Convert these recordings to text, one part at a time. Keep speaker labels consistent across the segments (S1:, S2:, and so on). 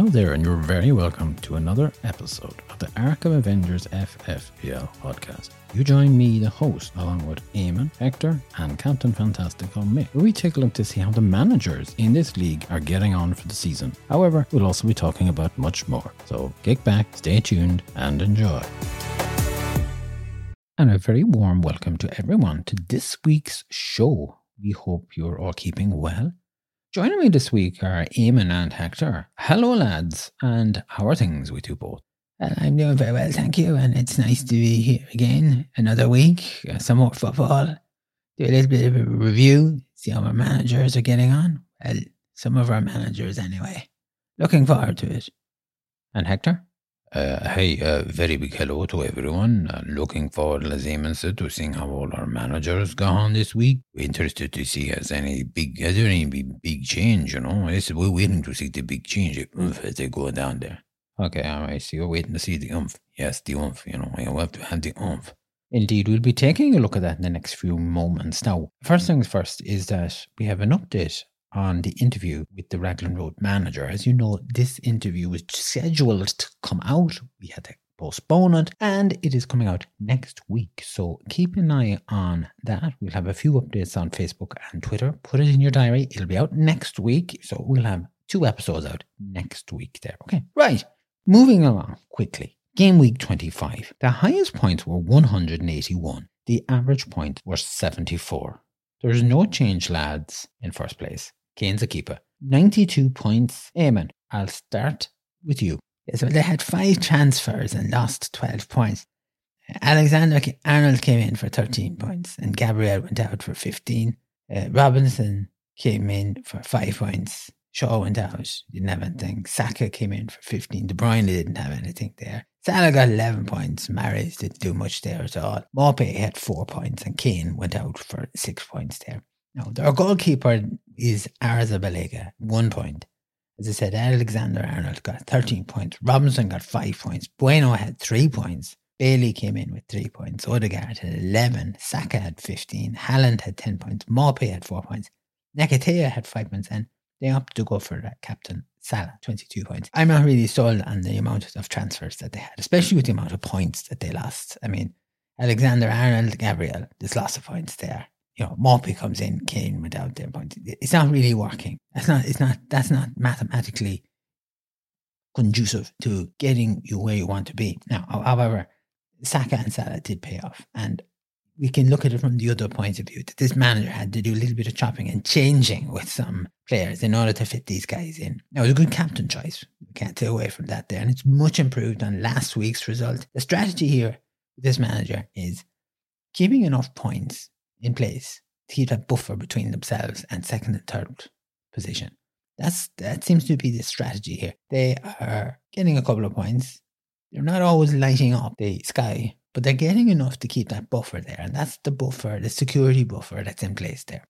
S1: Hello there, and you're very welcome to another episode of the Arkham Avengers FFPL podcast. You join me, the host, along with Eamon, Hector, and Captain Fantastical Mick, where we take a look to see how the managers in this league are getting on for the season. However, we'll also be talking about much more. So kick back, stay tuned, and enjoy. And a very warm welcome to everyone to this week's show. We hope you're all keeping well Joining me this week are Eamon and Hector. Hello, lads, and how are things with you both?
S2: Well, I'm doing very well, thank you, and it's nice to be here again. Another week, uh, some more football, do a little bit of a review, see how our managers are getting on. Well, some of our managers, anyway. Looking forward to it.
S1: And Hector?
S3: Uh, hey, uh, very big hello to everyone. Uh, looking forward, as Eamon said, to seeing how all our managers go on this week. We're interested to see has any big, has there any big, change, you know? We're waiting to see the big change as they go down there.
S1: Okay, all right, so you're waiting to see the umph.
S3: Yes, the umph, you know, you have to have the umph.
S1: Indeed, we'll be taking a look at that in the next few moments. Now, first things first is that we have an update on the interview with the Raglan Road manager. As you know, this interview was scheduled to come out. We had to postpone it, and it is coming out next week. So keep an eye on that. We'll have a few updates on Facebook and Twitter. Put it in your diary. It'll be out next week. So we'll have two episodes out next week there. Okay. Right. Moving along quickly. Game week 25. The highest points were 181. The average point was 74. There's no change, lads, in first place. Kane's a keeper. 92 points. Eamon, I'll start with you.
S2: So they had five transfers and lost 12 points. Alexander Arnold came in for 13 points and Gabriel went out for 15. Uh, Robinson came in for five points. Shaw went out, didn't have anything. Saka came in for 15. De Bruyne didn't have anything there. Salah got 11 points. Mahrez didn't do much there at all. Maupay had four points and Kane went out for six points there. Now, our goalkeeper is Arrizabalaga, one point. As I said, Alexander Arnold got 13 points. Robinson got five points. Bueno had three points. Bailey came in with three points. Odegaard had 11. Saka had 15. Haaland had 10 points. Maupay had four points. Nketiah had five points. And they opted to go for that captain Salah, 22 points. I'm not really sold on the amount of transfers that they had, especially with the amount of points that they lost. I mean, Alexander Arnold, Gabriel, there's lots of points there you know, Maupay comes in, Kane without their point. It's not really working. That's not. It's not. That's not mathematically conducive to getting you where you want to be. Now, however, Saka and Salah did pay off, and we can look at it from the other point of view that this manager had to do a little bit of chopping and changing with some players in order to fit these guys in. Now, it was a good captain choice. We can't take away from that there, and it's much improved on last week's result. The strategy here, this manager, is keeping enough points in place to keep that buffer between themselves and second and third position. That's that seems to be the strategy here. They are getting a couple of points. They're not always lighting up the sky, but they're getting enough to keep that buffer there. And that's the buffer, the security buffer that's in place there.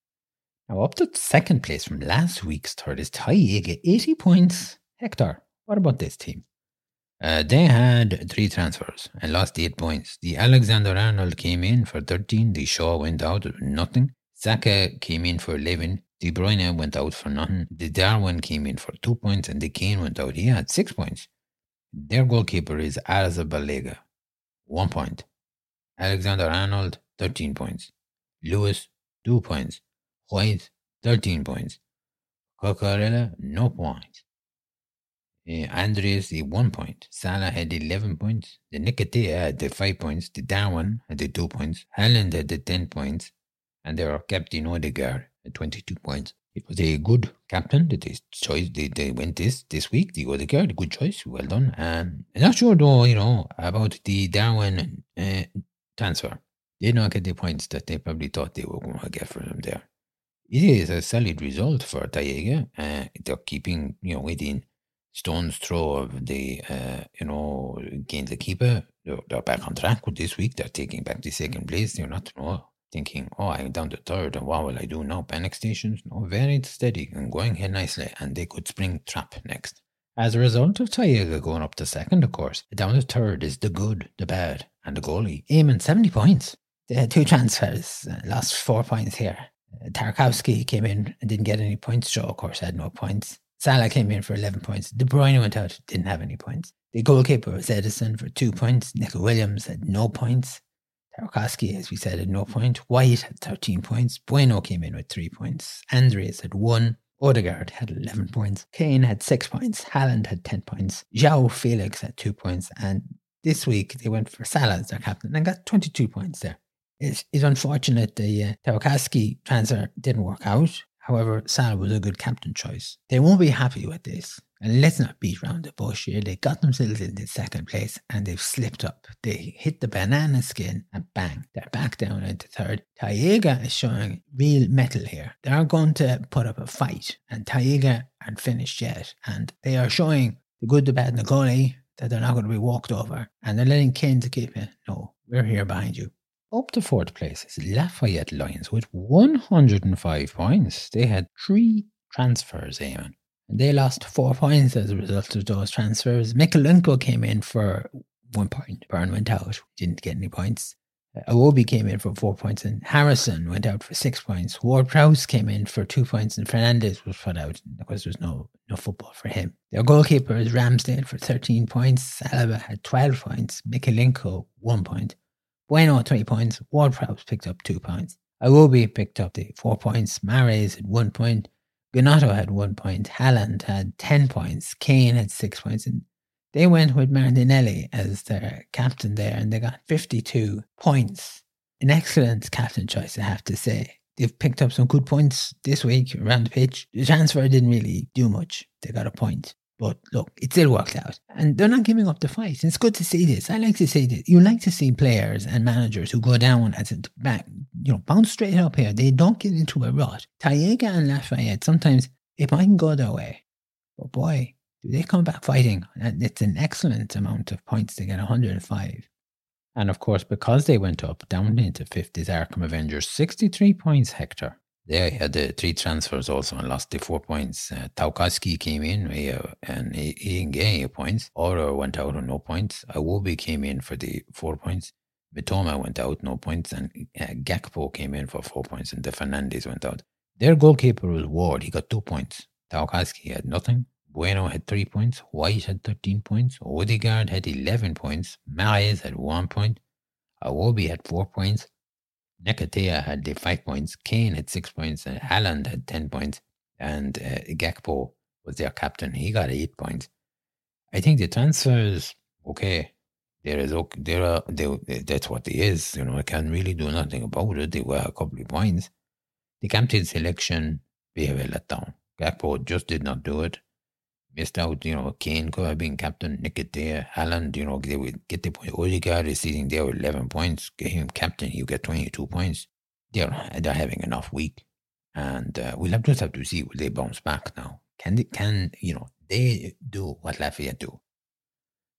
S1: Now up to second place from last week's third is Taiga, 80 points. Hector, what about this team?
S3: Uh, they had three transfers and lost eight points. The Alexander Arnold came in for 13. The Shaw went out for nothing. Saka came in for 11. De Bruyne went out for nothing. The Darwin came in for two points and the Kane went out. He had six points. Their goalkeeper is Arrizabalaga, one point. Alexander Arnold, 13 points. Lewis, two points. White, 13 points. Cucurella, no points. Uh, Andreas the one point. Salah had 11 points. The Nketiah had the five points. The Darwin had the two points. Haaland had the 10 points. And their captain Odegaard at 22 points. It was a good captain that they choice they, they went this this week. The Odegaard, a good choice, well done. And I'm not sure though, you know, about the Darwin uh, transfer. They did not get the points that they probably thought they were going to get from there. It is a solid result for Taiga. Uh, they're keeping, you know, within stone's throw of the, uh, you know, gains the keeper. They're, they're, back on track with this week. They're taking back the second place. They're not you know, thinking, oh, I'm down to third, and what will I do now? Panic stations? No, very steady and going here nicely, and they could spring trap next.
S1: As a result of Taiga going up to second, of course, down to third is the good, the bad, and the goalie. Eamon, 70 points.
S2: The two transfers, uh, lost four points here. Uh, Tarkowski came in and didn't get any points. Joe, of course, had no points. Salah came in for 11 points. De Bruyne went out, didn't have any points. The goalkeeper was Ederson for two points. Neco Williams had no points. Tarkowski, as we said, had no point. White had 13 points. Bueno came in with three points. Andreas had one. Odegaard had 11 points. Kane had six points. Haaland had 10 points. Joao Felix had two points. And this week they went for Salah as their captain and got 22 points there. It's, it's unfortunate the uh, Tarkowski transfer didn't work out. However, Salah was a good captain choice. They won't be happy with this. And let's not beat around the bush here. They got themselves into second place and they've slipped up. They hit the banana skin and bang, they're back down into third. Taiga is showing real mettle here. They're going to put up a fight and Taiga aren't finished yet. And they are showing the good, the bad, and the goalie that they're not going to be walked over. And they're letting Kane to keep it. No, we're here behind you.
S1: Up to fourth place is Lafayette Lions with 105 points. They had three transfers, Eamon.
S2: They lost four points as a result of those transfers. Mykolenko came in for one point. Byrne went out, didn't get any points. Uh, Iwobi came in for four points, and Harrison went out for six points. Ward Prowse came in for two points, and Fernandez was put out because there was no, no football for him. Their goalkeeper is Ramsdale for 13 points. Alaba had 12 points. Mykolenko, one point. Bueno, three points. Ward Prowse picked up two points. Iwobi picked up the four points. Mahrez had one point. Gnonto had one point. Haaland had 10 points. Kane had six points. And they went with Martinelli as their captain there and they got 52 points. An excellent captain choice, I have to say. They've picked up some good points this week around the pitch. The transfer didn't really do much. They got a point. But look, it still worked out. And they're not giving up the fight. It's good to see this. I like to see this. You like to see players and managers who go down as a back, you know, bounce straight up here. They don't get into a rut. Taiga and Lafayette, sometimes it mightn't go their way. But boy, do they come back fighting. And it's an excellent amount of points to get 105.
S1: And of course, because they went up down into fifth is Arkham Avengers, 63 points, Hector. They had the three transfers also and lost the four points. Uh, came in uh, and he, he didn't get any points. Oro went out on no points. Iwobi came in for the four points. Mitoma went out, no points. And uh, Gakpo came in for four points. And De Fernandez went out. Their goalkeeper was Ward. He got two points. Tarkowski had nothing. Bueno had three points. White had 13 points. Odegaard had 11 points. Mahrez had one point. Iwobi had four points. Nketiah had the five points, Kane had six points, and Haaland had 10 points, and uh, Gakpo was their captain. He got eight points. I think the transfers, okay, there is okay, there are they, that's what it is. You know, I can't really do nothing about it. They were a couple of points. The captain selection, we have a letdown. Gakpo just did not do it missed out, you know, Kane could have been captain, Nketiah, Haaland, you know, they would get the point. Odegaard is sitting there with 11 points. Get him captain, he'll get 22 points. They're, they're having enough week. And uh, we'll have, just have to see will they bounce back now. Can they, can, you know, they do what Lafayette do?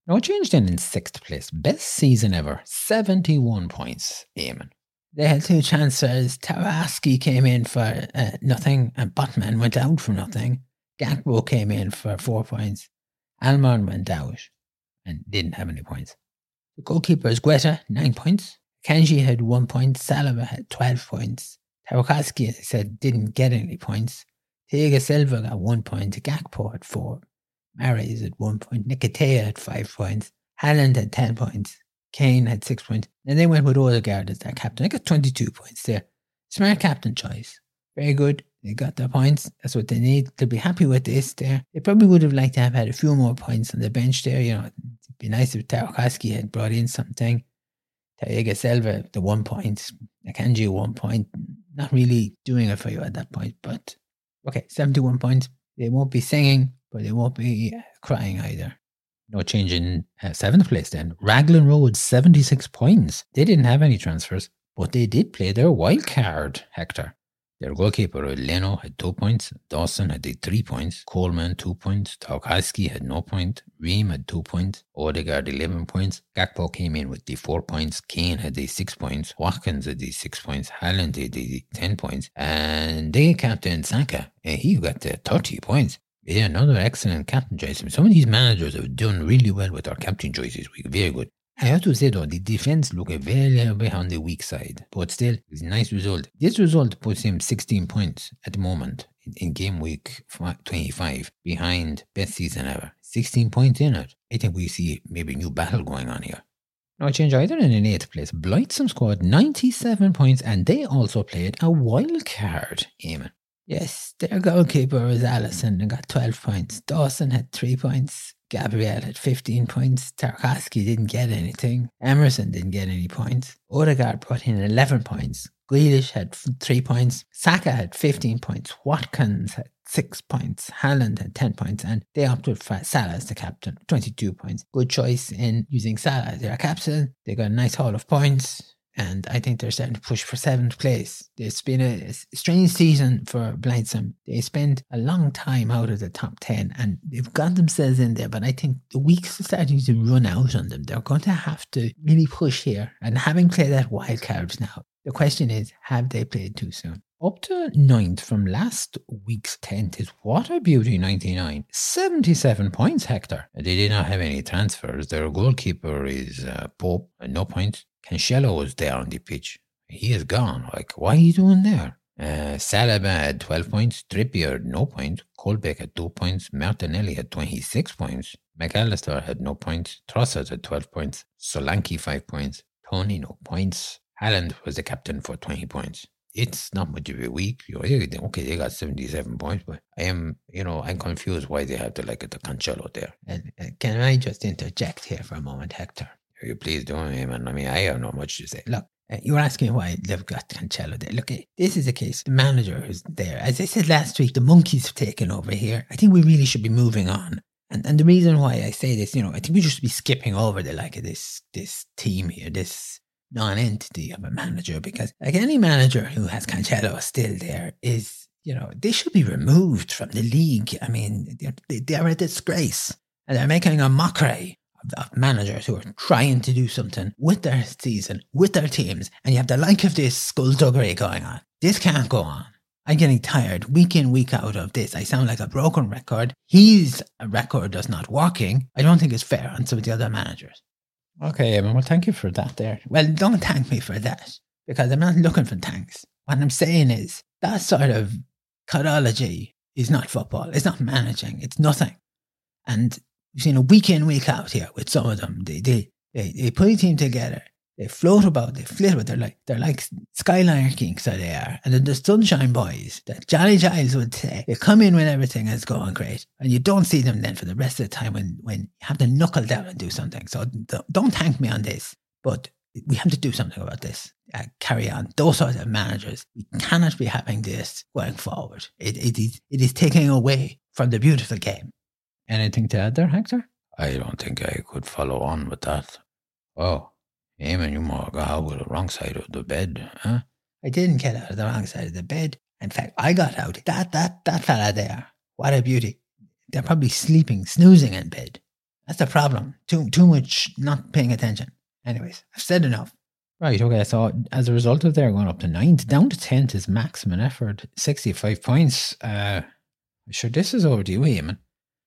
S1: Now, changed in in sixth place. Best season ever. 71 points, Eamon.
S2: They had two chances. Tarkowski came in for uh, nothing and Botman went out for nothing. Gakpo came in for four points. Almiron went out and didn't have any points. The goalkeeper is Guaita, nine points. Kanji had one point. Salama had 12 points. Tarkowski, as I said, didn't get any points. Thiago Silva got one point. Gakpo had four. Mahrez had one point. Nketiah had five points. Haaland had 10 points. Kane had six points. And they went with Odegaard as their captain. I got 22 points there. Smart captain choice. Very good. They got their points. That's what they need. They'll be happy with this there. They probably would have liked to have had a few more points on the bench there. You know, it'd be nice if Tarkowski had brought in something. Thiago Silva, the one point. Akanji, one point. Not really doing it for you at that point. But okay, 71 points. They won't be singing, but they won't be uh, crying either.
S1: No change in uh, seventh place then. Raglan Road, 76 points. They didn't have any transfers, but they did play their wild card, Hector. Their goalkeeper Leno had two points, Dawson had three points, Coleman two points, Tarkowski had no point, Ream had two points, Odegaard 11 points, Gakpo came in with the four points, Kane had the six points, Watkins had the six points, Haaland had the 10 points, and they captain Saka, and he got the 30 points. Yeah, another excellent captain choice. Some of these managers have done really well with our captain choices. Very good. I have to say though, the defense look a very bit on the weak side, but still, it's a nice result. This result puts him 16 points at the moment
S3: in, in game week 25 behind best season ever. 16 points in it. I think we see maybe a new battle going on here. No change either in an eighth place. Blightsome scored 97 points and they also played a wild card, Eamon.
S2: Yes, their goalkeeper was Alisson and got 12 points. Dawson had 3 points. Gabriel had 15 points. Tarkowski didn't get anything. Emerson didn't get any points. Odegaard put in 11 points. Grealish had three points. Saka had 15 points. Watkins had six points. Haaland had 10 points. And they opted for Salah as the captain, 22 points. Good choice in using Salah as their captain. They got a nice haul of points. And I think they're starting to push for seventh place. It's been a strange season for Blightsome. They spent a long time out of the top 10 and they've got themselves in there. But I think the weeks are starting to run out on them. They're going to have to really push here. And having played that wild cards now, the question is, have they played too soon? Up to ninth from last week's 10th is Water Beauty 99. 77 points, Hector.
S3: They did not have any transfers. Their goalkeeper is uh, Pope, no points. Cancelo was there on the pitch. He is gone. Like, why are you doing there? Uh, Saliba had 12 points. Trippier no points. Colback had 2 points. Martinelli had 26 points. McAllister had no points. Trossard had 12 points. Solanke 5 points. Toney no points. Haaland was the captain for 20 points. It's not much of a week. You okay, they got 77 points, but I am, you know, I'm confused why they have to like the Cancelo there.
S2: And uh, can I just interject here for a moment, Hector?
S3: You please do, me, man? I mean, I have not much to say.
S2: Look, uh, you were asking why they've got Cancelo there. Look, eh, this is a case. The manager who's there. As I said last week, the monkeys have taken over here. I think we really should be moving on. And and the reason why I say this, you know, I think we should be skipping over the like of this this team here, this non-entity of a manager because like any manager who has Cancelo still there is, you know, they should be removed from the league. I mean, they're, they're a disgrace and they're making a mockery of managers who are trying to do something with their season, with their teams. And you have the like of this skullduggery going on. This can't go on. I'm getting tired week in, week out of this. I sound like a broken record. His record is not working. I don't think it's fair on some of the other managers.
S1: Okay, Eamon, well, thank you for that there.
S2: Well, don't thank me for that because I'm not looking for thanks. What I'm saying is that sort of codology is not football. It's not managing. It's nothing. And you've seen a week in, week out here with some of them. They, they, they, they put a team together they float about, they flit about. They're like they're like skylarking, so they are. And then the Sunshine Boys, that Johnny Giles would say, they come in when everything is going great, and you don't see them then for the rest of the time when when you have to knuckle down and do something. So don't thank me on this, but we have to do something about this. Uh, carry on. Those sorts of managers, we cannot be having this going forward. It, it is it is taking away from the beautiful game.
S1: Anything to add there, Hector?
S3: I don't think I could follow on with that. Oh, Eamon, you more got out of the wrong side of the bed, huh?
S2: I didn't get out of the wrong side of the bed. In fact, I got out. That that that fella there. What a beauty. They're probably sleeping, snoozing in bed. That's the problem. Too too much not paying attention. Anyways, I've said enough.
S1: Right, okay, so as a result of their going up to ninth, down to tenth is maximum effort, sixty five points. Uh sure this is over to you, Eamon.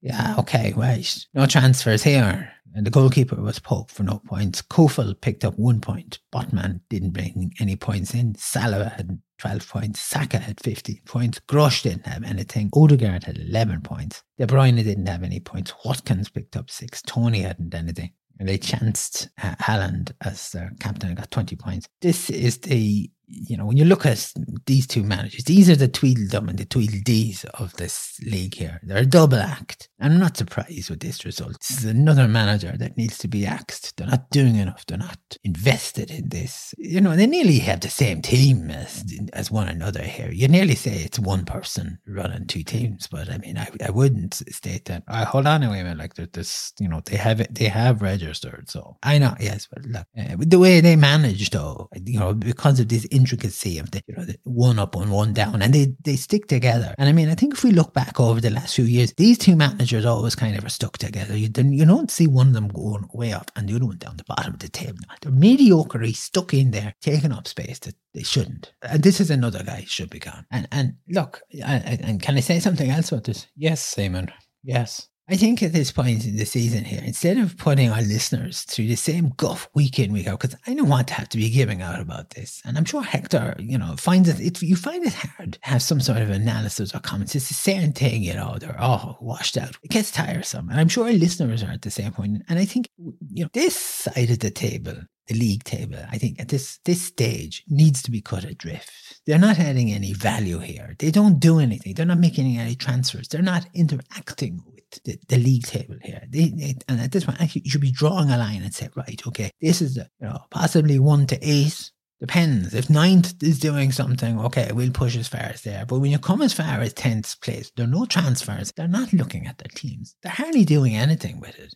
S2: Yeah, okay, right. No transfers here. And the goalkeeper was Pope for no points. Kofel picked up one point. Botman didn't bring any points in. Salah had 12 points. Saka had 15 points. Grosh didn't have anything. Odegaard had 11 points. De Bruyne didn't have any points. Watkins picked up six. Toney hadn't anything. And they chanced uh, Haaland as their captain and got 20 points. This is the you know, when you look at these two managers, these are the Tweedledum and the Tweedledees of this league here. They're a double act. I'm not surprised with this result. This is another manager that needs to be axed. They're not doing enough. They're not invested in this. You know, they nearly have the same team as, as one another here. You nearly say it's one person running two teams, but I mean, I, I wouldn't state that. I hold on a minute, like this, you know, they have it, they have registered. So I know, yes, but look, uh, the way they manage though, you know, because of this intricacy of the, you know, the one up and one down, and they, they stick together. And I mean, I think if we look back over the last few years, these two managers always kind of are stuck together. You, you don't see one of them going way up and the other one down the bottom of the table. They're mediocre, stuck in there, taking up space that they shouldn't. And this is another guy should be gone. And and look, and can I say something else about this?
S1: Yes, Simon. Yes.
S2: I think at this point in the season here, instead of putting our listeners through the same guff week in, week out, because I don't want to have to be giving out about this. And I'm sure Hector, you know, finds it, it you find it hard to have some sort of analysis or comments. It's the same thing, you know, they're all washed out. It gets tiresome. And I'm sure our listeners are at the same point. And I think, you know, this side of the table the league table, I think at this this stage needs to be cut adrift. They're not adding any value here. They don't do anything. They're not making any transfers. They're not interacting the, the league table here. They, they, and at this point, actually, you should be drawing a line and say, right, okay, this is you know possibly one to eight. Depends. If ninth is doing something, okay, we'll push as far as there. But when you come as far as tenth place, there are no transfers. They're not looking at their teams. They're hardly doing anything with it.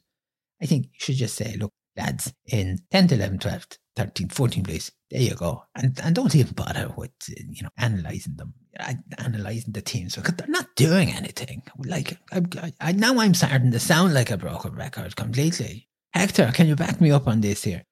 S2: I think you should just say, look, lads in 10th, 11th, 12th, 13th, 14th place. There you go. And and don't even bother with, you know, analysing them, analysing the teams because they're not doing anything. Like, I, I, I, now I'm starting to sound like a broken record completely. Hector, can you back me up on this here?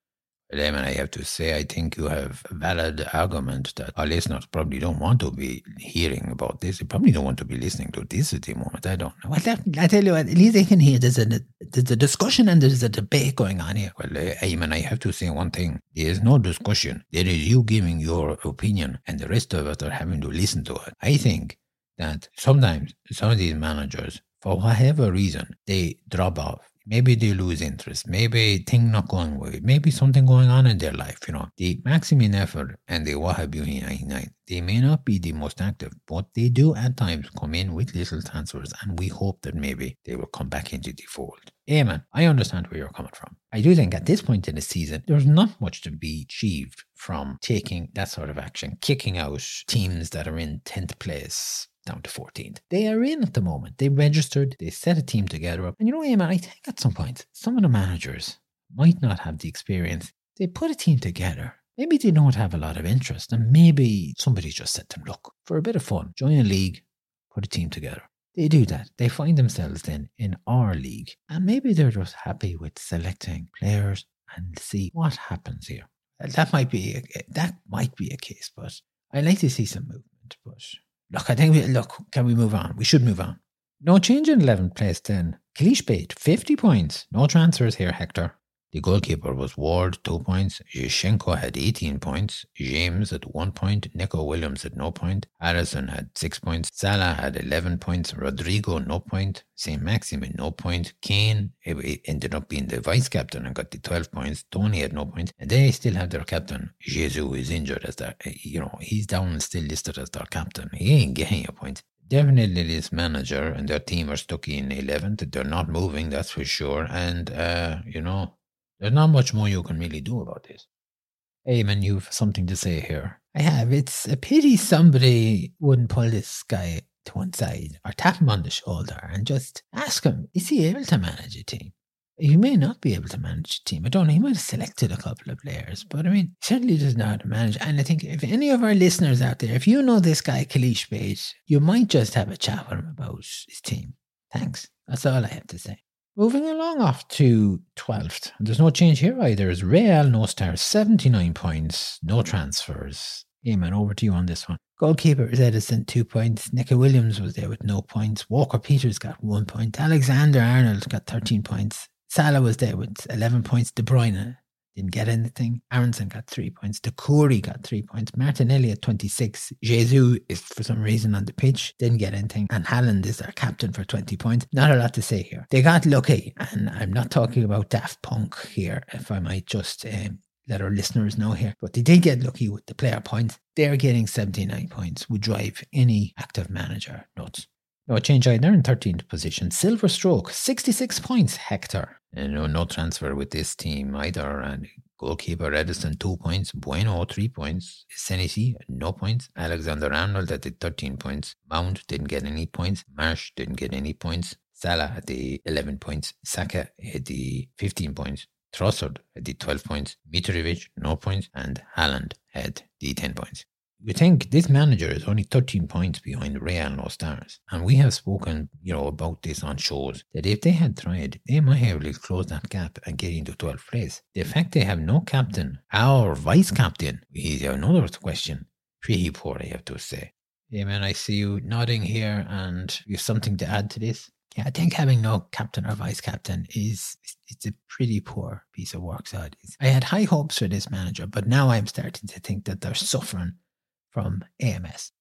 S3: Eamon, I have to say, I think you have a valid argument that our listeners probably don't want to be hearing about this. They probably don't want to be listening to this at the moment. I don't know.
S2: Well, I tell you what, at least they can hear there's a, there's a discussion and there's a debate going on here.
S3: Well, uh, Eamon, I have to say one thing. There is no discussion. There is you giving your opinion and the rest of us are having to listen to it. I think that sometimes some of these managers, for whatever reason, they drop off Maybe they lose interest. Maybe thing not going well. Maybe something going on in their life. You know, the Maximin effort and the Wahhabi 99, they may not be the most active, but they do at times come in with little transfers, and we hope that maybe they will come back into the fold. Amen. I understand where you're coming from. I do think at this point in the season, there's not much to be achieved from taking that sort of action, kicking out teams that are in 10th place, down to 14th. They are in at the moment. They registered, they set a team together. And you know, Eamon, I think at some point, some of the managers might not have the experience. They put a team together. Maybe they don't have a lot of interest, and maybe somebody just said to them, look, for a bit of fun, join a league, put a team together. They do that. They find themselves then in our league, and maybe they're just happy with selecting players and see what happens here. That might be a, that might be a case, but I'd like to see some movement. Look, I think we look. Can we move on? We should move on. No change in 11th place then. Kalish Bate, 50 points. No transfers here, Hector. The goalkeeper was Ward, 2 points. Yashenko had 18 points. James at 1 point. Neco Williams at no point. Harrison had 6 points. Salah had 11 points. Rodrigo, no point. St. Maximin, no point. Kane ended up being the vice captain and got the 12 points. Toney had no point. And they still have their captain. Jesus is injured as their, you know, he's down and still listed as their captain. He ain't getting a point definitely this manager and their team are stuck in 11th. They're not moving, that's for sure. And, uh, you know, there's not much more you can really do about this.
S2: Eamon, you've something to say here. I have. It's a pity somebody wouldn't pull this guy to one side or tap him on the shoulder and just ask him, is he able to manage a team? He may not be able to manage a team. I don't know. He might have selected a couple of players, but I mean, certainly does know how to manage. And I think if any of our listeners out there, if you know this guy, Kalish Bate, you might just have a chat with him about his team. Thanks. That's all I have to say. Moving along off to 12th. There's no change here either. It's Real no stars, 79 points, no transfers. Eamon, over to you on this one. Goalkeeper is Ederson, two points. Neco Williams was there with no points. Walker Peters got one point. Alexander Arnold got 13 points. Salah was there with 11 points. De Bruyne didn't get anything. Aaronson got three points. Doucouré got three points. Martinelli at 26. Jesus is for some reason on the pitch, didn't get anything. And Haaland is their captain for 20 points. Not a lot to say here. They got lucky, and I'm not talking about Daft Punk here, if I might just um, let our listeners know here. But they did get lucky with the player points. They're getting 79 points, would drive any active manager nuts. No change either in 13th position. Silver Stroke, 66 points, Hector.
S3: No, no transfer with this team either. And goalkeeper Ederson, two points. Bueno, three points. Senesi, no points. Alexander Arnold at the 13 points. Mount didn't get any points. Marsh didn't get any points. Salah at the 11 points. Saka at the 15 points. Trossard had the 12 points. Mitrovic, no points. And Haaland had the 10 points. You think this manager is only 13 points behind Real No Stars. And we have spoken, you know, about this on shows that if they had tried, they might have closed that gap and get into 12th place. The fact they have no captain, our vice captain, is another question. Pretty poor, I have to say. Yeah, man, I see you nodding here and you have something to add to this.
S2: Yeah, I think having no captain or vice captain is it's a pretty poor piece of work. So. I had high hopes for this manager, but now I'm starting to think that they're suffering from AMS.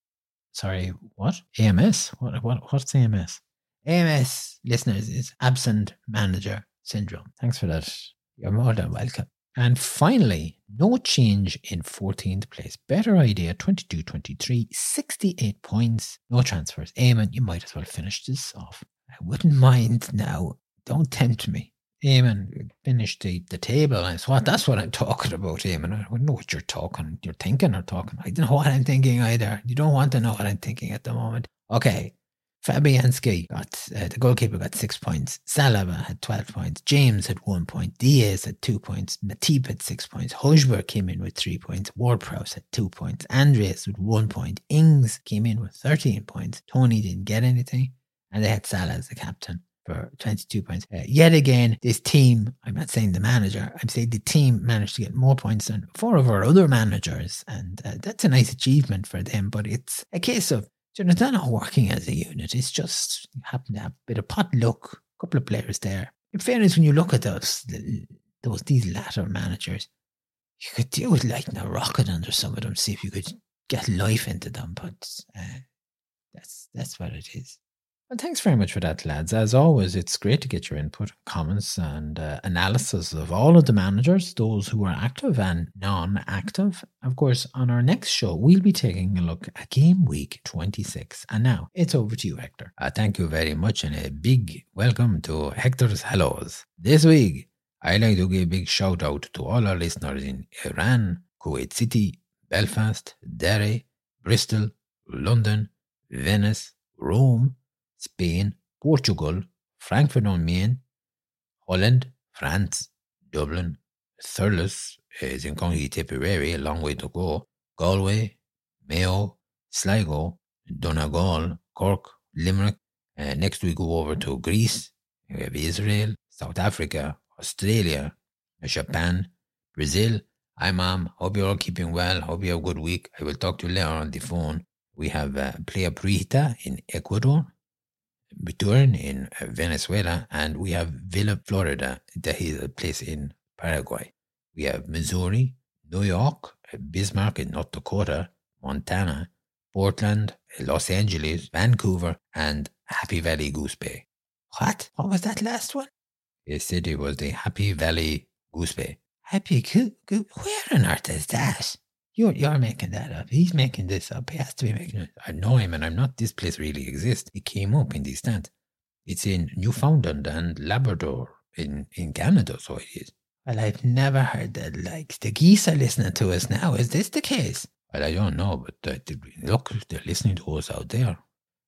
S2: Sorry, what? AMS? What, what what's AMS? AMS listeners is absent manager syndrome. Thanks for that. You're more than welcome. And finally, no change in 14th place. Better idea 22 23, 68 points, no transfers. Eamon, you might as well finish this off. I wouldn't mind now. Don't tempt me. Eamon, finish the, the table. That's what, that's what I'm talking about, Eamon. I don't know what you're talking, you're thinking or talking. I don't know what I'm thinking either. You don't want to know what I'm thinking at the moment. Okay, Fabianski got, uh, the goalkeeper got six points. Saliba had 12 points. James had one point. Diaz had two points. Matip had six points. Hojbjerg came in with three points. Ward-Prowse had two points. Andreas with one point. Ings came in with 13 points. Toney didn't get anything. And they had Salah as the captain for 22 points. Uh, yet again, this team, I'm not saying the manager, I'm saying the team managed to get more points than four of our other managers. And uh, that's a nice achievement for them. But it's a case of so they're not working as a unit. It's just you happen to have a bit of pot luck, a couple of players there. In fairness, when you look at those, those these latter managers, you could do with lighting a rocket under some of them, see if you could get life into them. But uh, that's that's what it is.
S1: Well, thanks very much for that, lads. As always, it's great to get your input, comments, and uh, analysis of all of the managers, those who are active and non active. Of course, on our next show, we'll be taking a look at game week 26. And now it's over to you, Hector.
S3: Uh, thank you very much, and a big welcome to Hector's Hellos. This week, I'd like to give a big shout out to all our listeners in Iran, Kuwait City, Belfast, Derry, Bristol, London, Venice, Rome, Spain, Portugal, Frankfurt on Main, Holland, France, Dublin, Thurles is in County Tipperary, a long way to go, Galway, Mayo, Sligo, Donegal, Cork, Limerick. Uh, next we go over to Greece, we have Israel, South Africa, Australia, Japan, Brazil. Hi, Mom. Hope you're all keeping well. Hope you have a good week. I will talk to you later on the phone. We have uh, Playa Prieta in Ecuador, Buturin in Venezuela, and we have Villa, Florida, that is a place in Paraguay. We have Missouri, New York, Bismarck in North Dakota, Montana, Portland, Los Angeles, Vancouver, and Happy Valley Goose Bay.
S2: What? What was that last one?
S3: The city was the Happy Valley Goose Bay.
S2: Happy Goose? Where on earth is that? You're, you're making that up. He's making this up. He has to be making it.
S3: I know him, and I'm not. This place really exists. It came up in the stand. It's in Newfoundland and Labrador in, in Canada, so it is.
S2: Well, I've never heard that. Like, the geese are listening to us now. Is this the case?
S3: Well, I don't know, but uh, look, they're listening to us out there.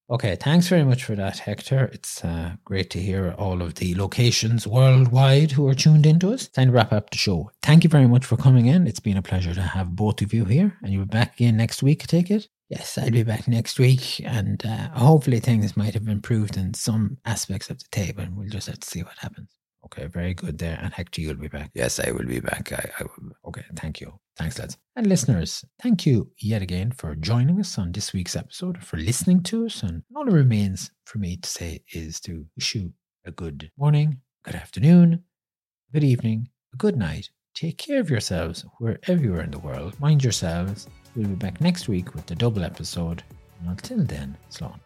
S1: Okay, thanks very much for that, Hector. It's uh, great to hear all of the locations worldwide who are tuned into us. Time to wrap up the show. Thank you very much for coming in. It's been a pleasure to have both of you here, and you'll be back again next week, take it?
S2: Yes, I'll be back next week, and uh, hopefully things might have improved in some aspects of the table, and we'll just have to see what happens.
S1: Okay, very good there. And Hector, you'll be back.
S3: Yes, I will be back. I, I will.
S1: Okay, thank you. Thanks, lads. And listeners, thank you yet again for joining us on this week's episode, for listening to us. And all that remains for me to say is to wish you a good morning, good afternoon, good evening, a good night. Take care of yourselves wherever you are in the world. Mind yourselves. We'll be back next week with the double episode. And until then, Slán.